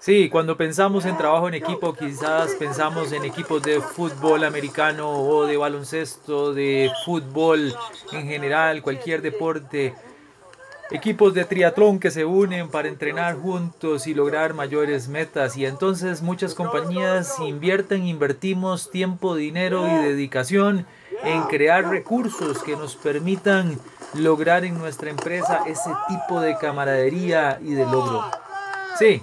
Sí, cuando pensamos en trabajo en equipo, quizás pensamos en equipos de fútbol americano o de baloncesto, de fútbol en general, cualquier deporte. Equipos de triatlón que se unen para entrenar juntos y lograr mayores metas. Y entonces muchas compañías invierten, invertimos tiempo, dinero y dedicación en crear recursos que nos permitan lograr en nuestra empresa ese tipo de camaradería y de logro. Sí,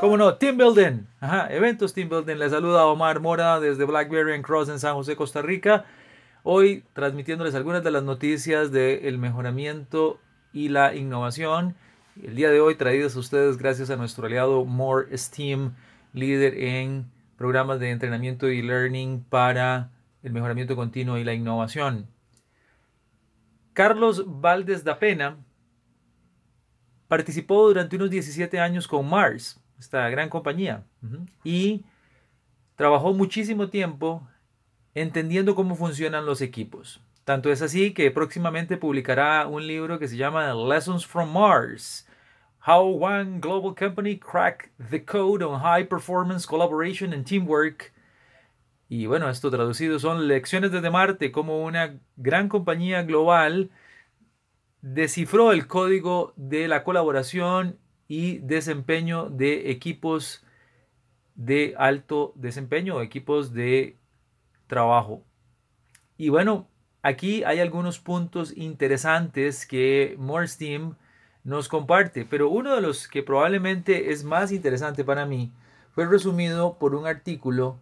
cómo no, Team Building. Ajá, eventos Team Building. Les saluda Omar Mora desde Blackberry and Cross en San José, Costa Rica. Hoy transmitiéndoles algunas de las noticias del mejoramiento y la innovación. El día de hoy traídos a ustedes gracias a nuestro aliado More Steam, líder en programas de entrenamiento y learning para el mejoramiento continuo y la innovación. Carlos Valdes da Pena participó durante unos 17 años con Mars, esta gran compañía, y trabajó muchísimo tiempo entendiendo cómo funcionan los equipos. Tanto es así que próximamente publicará un libro que se llama Lessons from Mars. How One Global Company Cracked the Code on High Performance Collaboration and Teamwork. Y bueno, esto traducido son lecciones desde Marte, como una gran compañía global descifró el código de la colaboración y desempeño de equipos de alto desempeño, equipos de trabajo. Y bueno, aquí hay algunos puntos interesantes que Steam nos comparte, pero uno de los que probablemente es más interesante para mí fue resumido por un artículo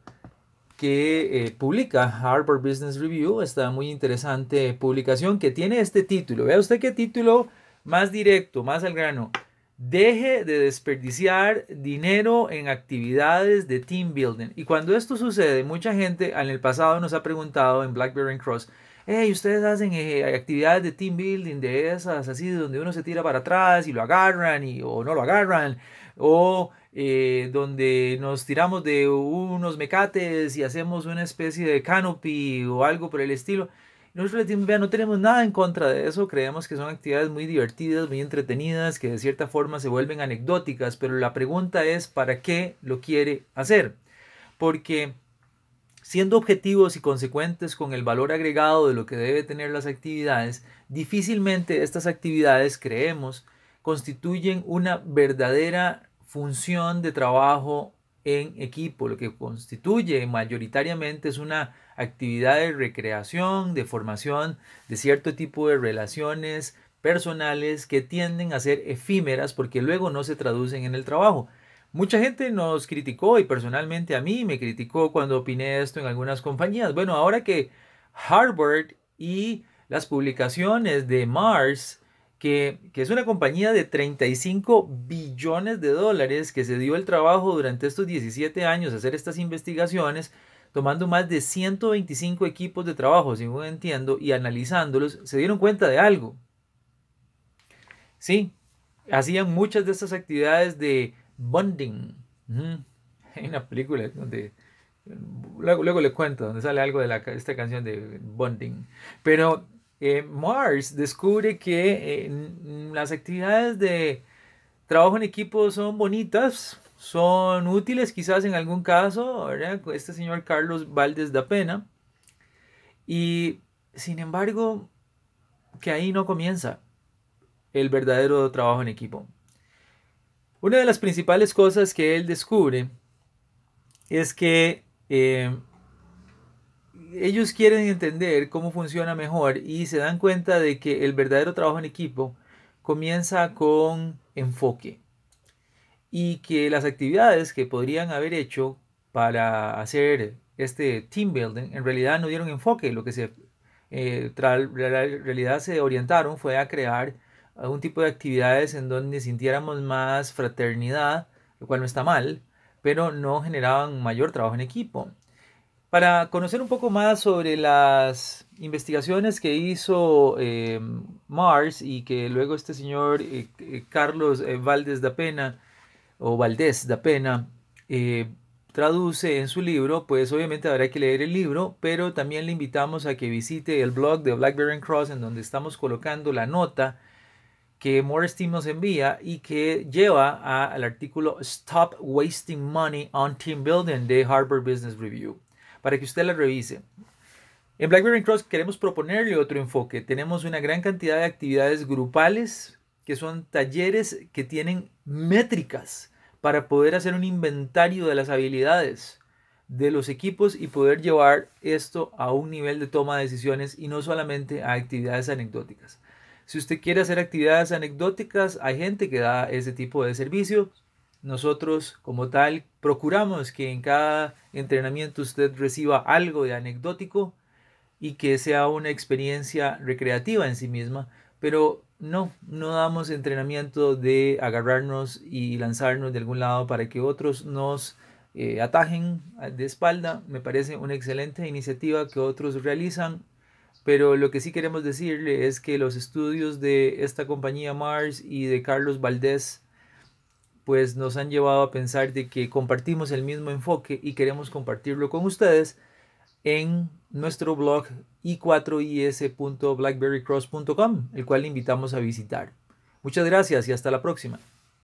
que eh, publica Harvard Business Review, esta muy interesante publicación que tiene este título. Vea usted qué título más directo, más al grano. Deje de desperdiciar dinero en actividades de team building. Y cuando esto sucede, mucha gente en el pasado nos ha preguntado en Blackberry Cross, hey, ustedes hacen eh, actividades de team building, de esas, así, donde uno se tira para atrás y lo agarran y, o no lo agarran, o eh, donde nos tiramos de unos mecates y hacemos una especie de canopy o algo por el estilo. Nosotros no tenemos nada en contra de eso, creemos que son actividades muy divertidas, muy entretenidas, que de cierta forma se vuelven anecdóticas, pero la pregunta es ¿para qué lo quiere hacer? Porque siendo objetivos y consecuentes con el valor agregado de lo que debe tener las actividades, difícilmente estas actividades, creemos, constituyen una verdadera función de trabajo en equipo, lo que constituye mayoritariamente es una actividad de recreación, de formación de cierto tipo de relaciones personales que tienden a ser efímeras porque luego no se traducen en el trabajo. Mucha gente nos criticó y personalmente a mí me criticó cuando opiné esto en algunas compañías. Bueno, ahora que Harvard y las publicaciones de Mars que, es una compañía de 35 billones de dólares que se dio el trabajo durante estos 17 años hacer estas investigaciones, tomando más de 125 equipos de trabajo, según entiendo, y analizándolos, se dieron cuenta de algo. Sí, hacían muchas de estas actividades de bonding. Hay una película donde luego, luego le cuento, donde sale algo de la, esta canción de bonding. Pero eh, Mars descubre que eh, las actividades de trabajo en equipo son bonitas, son útiles quizás en algún caso, Este señor Carlos Valdés da pena. Y sin embargo, que ahí no comienza el verdadero trabajo en equipo. Una de las principales cosas que él descubre es que eh, ellos quieren entender cómo funciona mejor y se dan cuenta de que el verdadero trabajo en equipo comienza con enfoque y que las actividades que podrían haber hecho para hacer este team building en realidad no dieron enfoque, lo que se eh, realidad se orientaron fue a crear algún tipo de actividades en donde sintiéramos más fraternidad, lo cual no está mal, pero no generaban mayor trabajo en equipo. Para conocer un poco más sobre las investigaciones que hizo eh, Mars y que luego este señor eh, eh, Carlos Valdés da Pena o Valdés da Pena traduce en su libro, pues obviamente habrá que leer el libro, pero también le invitamos a que visite el blog de Blackberry Cross en donde estamos colocando la nota que Morris nos envía y que lleva al artículo Stop Wasting Money on Team Building de Harvard Business Review, para que usted la revise. En BlackBerry Cross queremos proponerle otro enfoque. Tenemos una gran cantidad de actividades grupales que son talleres que tienen métricas para poder hacer un inventario de las habilidades de los equipos y poder llevar esto a un nivel de toma de decisiones y no solamente a actividades anecdóticas. Si usted quiere hacer actividades anecdóticas, hay gente que da ese tipo de servicio. Nosotros, como tal, procuramos que en cada entrenamiento usted reciba algo de anecdótico y que sea una experiencia recreativa en sí misma, pero no, no damos entrenamiento de agarrarnos y lanzarnos de algún lado para que otros nos eh, atajen de espalda. Me parece una excelente iniciativa que otros realizan pero lo que sí queremos decirle es que los estudios de esta compañía Mars y de Carlos Valdés pues nos han llevado a pensar de que compartimos el mismo enfoque y queremos compartirlo con ustedes en nuestro blog i4is.blackberrycross.com, el cual le invitamos a visitar. Muchas gracias y hasta la próxima.